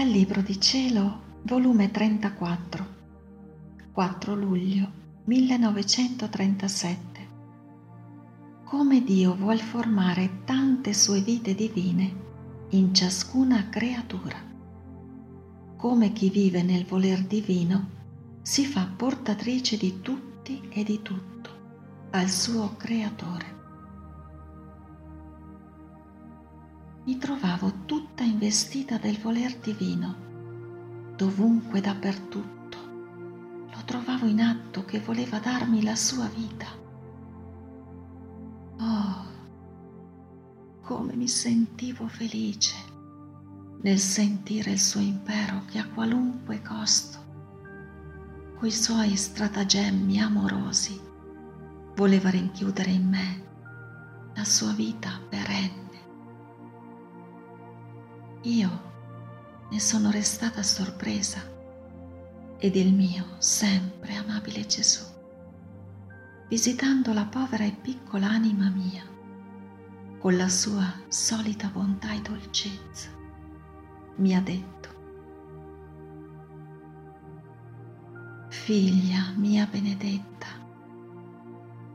Dal Libro di Cielo, volume 34, 4 luglio 1937. Come Dio vuol formare tante sue vite divine in ciascuna creatura. Come chi vive nel voler divino si fa portatrice di tutti e di tutto al suo creatore. mi trovavo tutta investita del voler divino, dovunque dappertutto. Lo trovavo in atto che voleva darmi la sua vita. Oh, come mi sentivo felice nel sentire il suo impero che a qualunque costo, coi suoi stratagemmi amorosi, voleva rinchiudere in me la sua vita perenne io ne sono restata sorpresa ed il mio sempre amabile Gesù, visitando la povera e piccola anima mia con la sua solita bontà e dolcezza, mi ha detto, Figlia mia benedetta,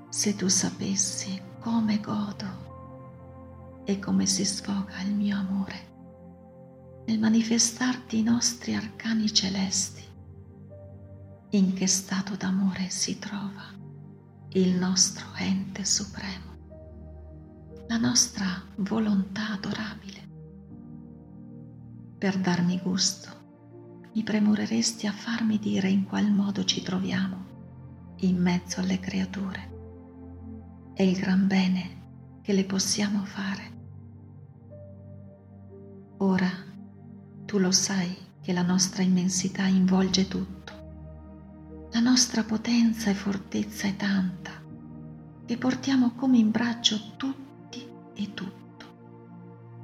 se tu sapessi come godo e come si sfoga il mio amore nel manifestarti i nostri arcani celesti. In che stato d'amore si trova il nostro ente supremo, la nostra volontà adorabile. Per darmi gusto, mi premureresti a farmi dire in qual modo ci troviamo in mezzo alle creature e il gran bene che le possiamo fare. Ora tu lo sai che la nostra immensità involge tutto. La nostra potenza e fortezza è tanta che portiamo come in braccio tutti e tutto,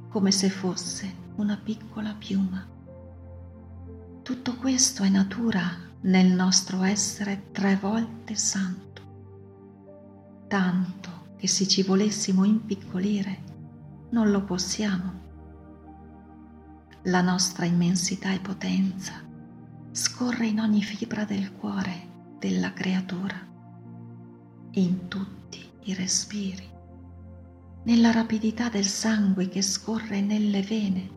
come se fosse una piccola piuma. Tutto questo è natura nel nostro essere tre volte santo, tanto che se ci volessimo impiccolire non lo possiamo la nostra immensità e potenza scorre in ogni fibra del cuore della creatura, in tutti i respiri, nella rapidità del sangue che scorre nelle vene,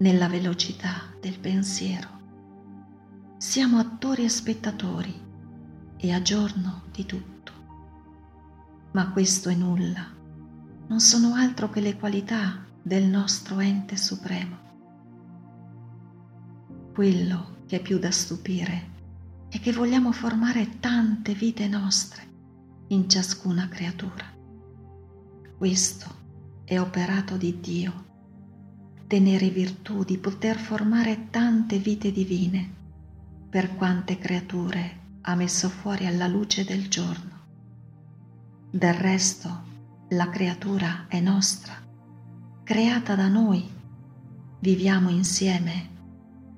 nella velocità del pensiero. Siamo attori e spettatori e a giorno di tutto. Ma questo è nulla, non sono altro che le qualità del nostro ente supremo quello che è più da stupire è che vogliamo formare tante vite nostre in ciascuna creatura. Questo è operato di Dio, tenere virtù di poter formare tante vite divine per quante creature ha messo fuori alla luce del giorno. Del resto, la creatura è nostra, creata da noi, viviamo insieme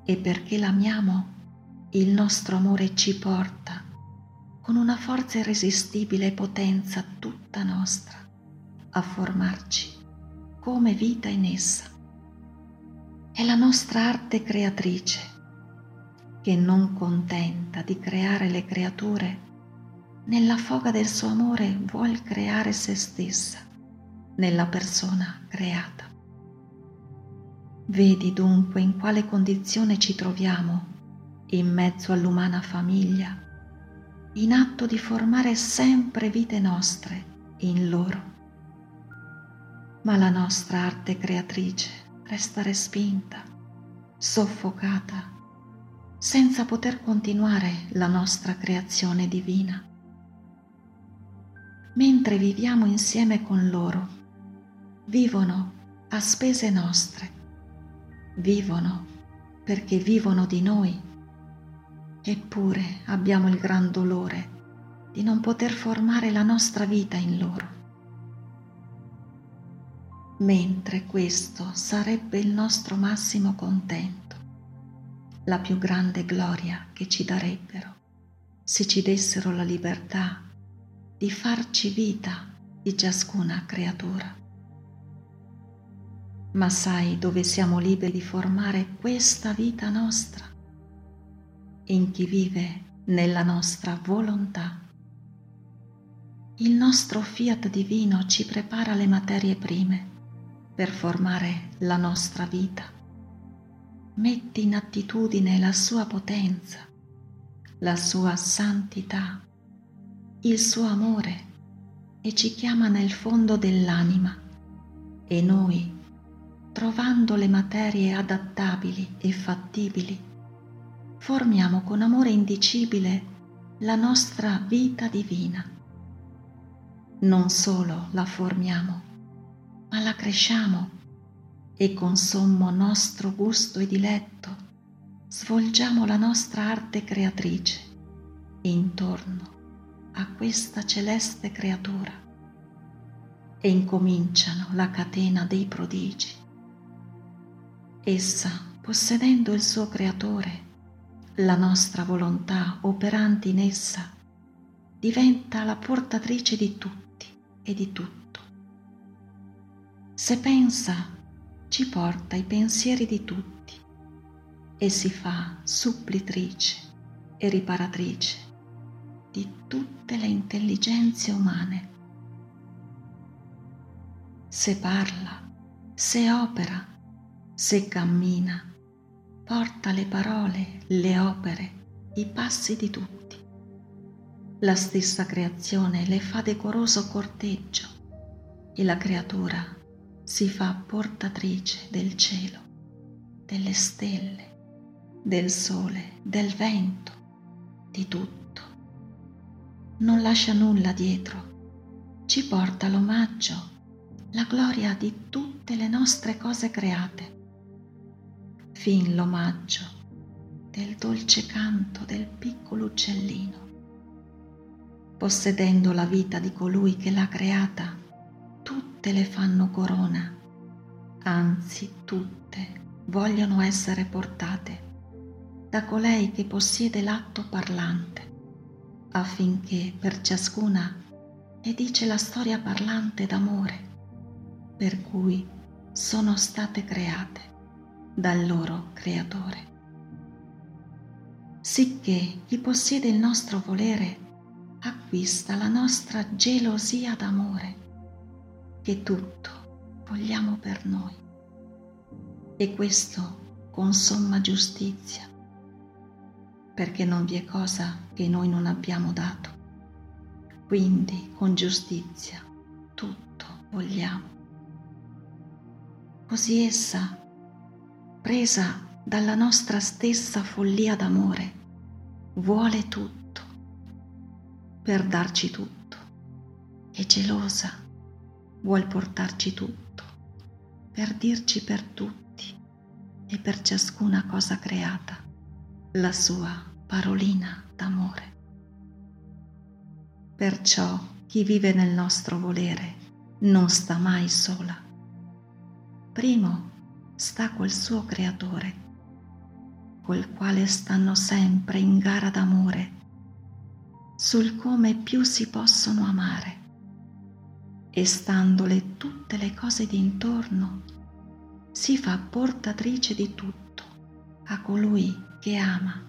e perché l'amiamo, il nostro amore ci porta con una forza irresistibile e potenza tutta nostra a formarci come vita in essa. È la nostra arte creatrice che non contenta di creare le creature, nella foga del suo amore vuol creare se stessa nella persona creata. Vedi dunque in quale condizione ci troviamo in mezzo all'umana famiglia, in atto di formare sempre vite nostre in loro. Ma la nostra arte creatrice resta respinta, soffocata, senza poter continuare la nostra creazione divina. Mentre viviamo insieme con loro, vivono a spese nostre vivono perché vivono di noi. Eppure abbiamo il gran dolore di non poter formare la nostra vita in loro. Mentre questo sarebbe il nostro massimo contento, la più grande gloria che ci darebbero se ci dessero la libertà di farci vita di ciascuna creatura ma sai dove siamo liberi di formare questa vita nostra? In chi vive nella nostra volontà. Il nostro fiat divino ci prepara le materie prime per formare la nostra vita. Metti in attitudine la sua potenza, la sua santità, il suo amore e ci chiama nel fondo dell'anima e noi trovando le materie adattabili e fattibili, formiamo con amore indicibile la nostra vita divina. Non solo la formiamo, ma la cresciamo e con sommo nostro gusto e diletto svolgiamo la nostra arte creatrice intorno a questa celeste creatura e incominciano la catena dei prodigi Essa, possedendo il suo creatore, la nostra volontà operante in essa, diventa la portatrice di tutti e di tutto. Se pensa, ci porta i pensieri di tutti e si fa supplitrice e riparatrice di tutte le intelligenze umane. Se parla, se opera, se cammina, porta le parole, le opere, i passi di tutti. La stessa creazione le fa decoroso corteggio e la creatura si fa portatrice del cielo, delle stelle, del sole, del vento, di tutto. Non lascia nulla dietro, ci porta l'omaggio, la gloria di tutte le nostre cose create fin l'omaggio del dolce canto del piccolo uccellino. Possedendo la vita di colui che l'ha creata, tutte le fanno corona, anzi tutte vogliono essere portate da colei che possiede l'atto parlante, affinché per ciascuna ne dice la storia parlante d'amore, per cui sono state create dal loro creatore. Sicché chi possiede il nostro volere acquista la nostra gelosia d'amore, che tutto vogliamo per noi. E questo con somma giustizia, perché non vi è cosa che noi non abbiamo dato. Quindi con giustizia tutto vogliamo. Così essa presa dalla nostra stessa follia d'amore, vuole tutto per darci tutto. È gelosa, vuol portarci tutto per dirci per tutti e per ciascuna cosa creata la sua parolina d'amore. Perciò chi vive nel nostro volere non sta mai sola. Primo sta col suo creatore, col quale stanno sempre in gara d'amore sul come più si possono amare. E standole tutte le cose d'intorno si fa portatrice di tutto a colui che ama,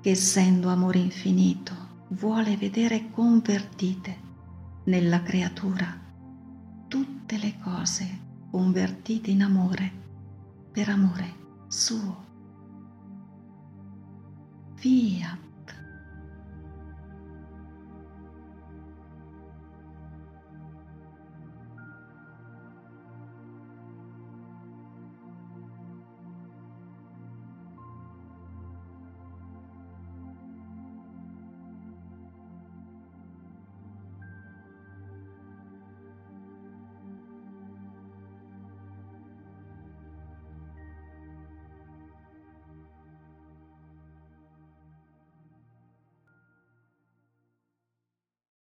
che essendo amore infinito vuole vedere convertite nella creatura tutte le cose convertite in amore per amore suo. Via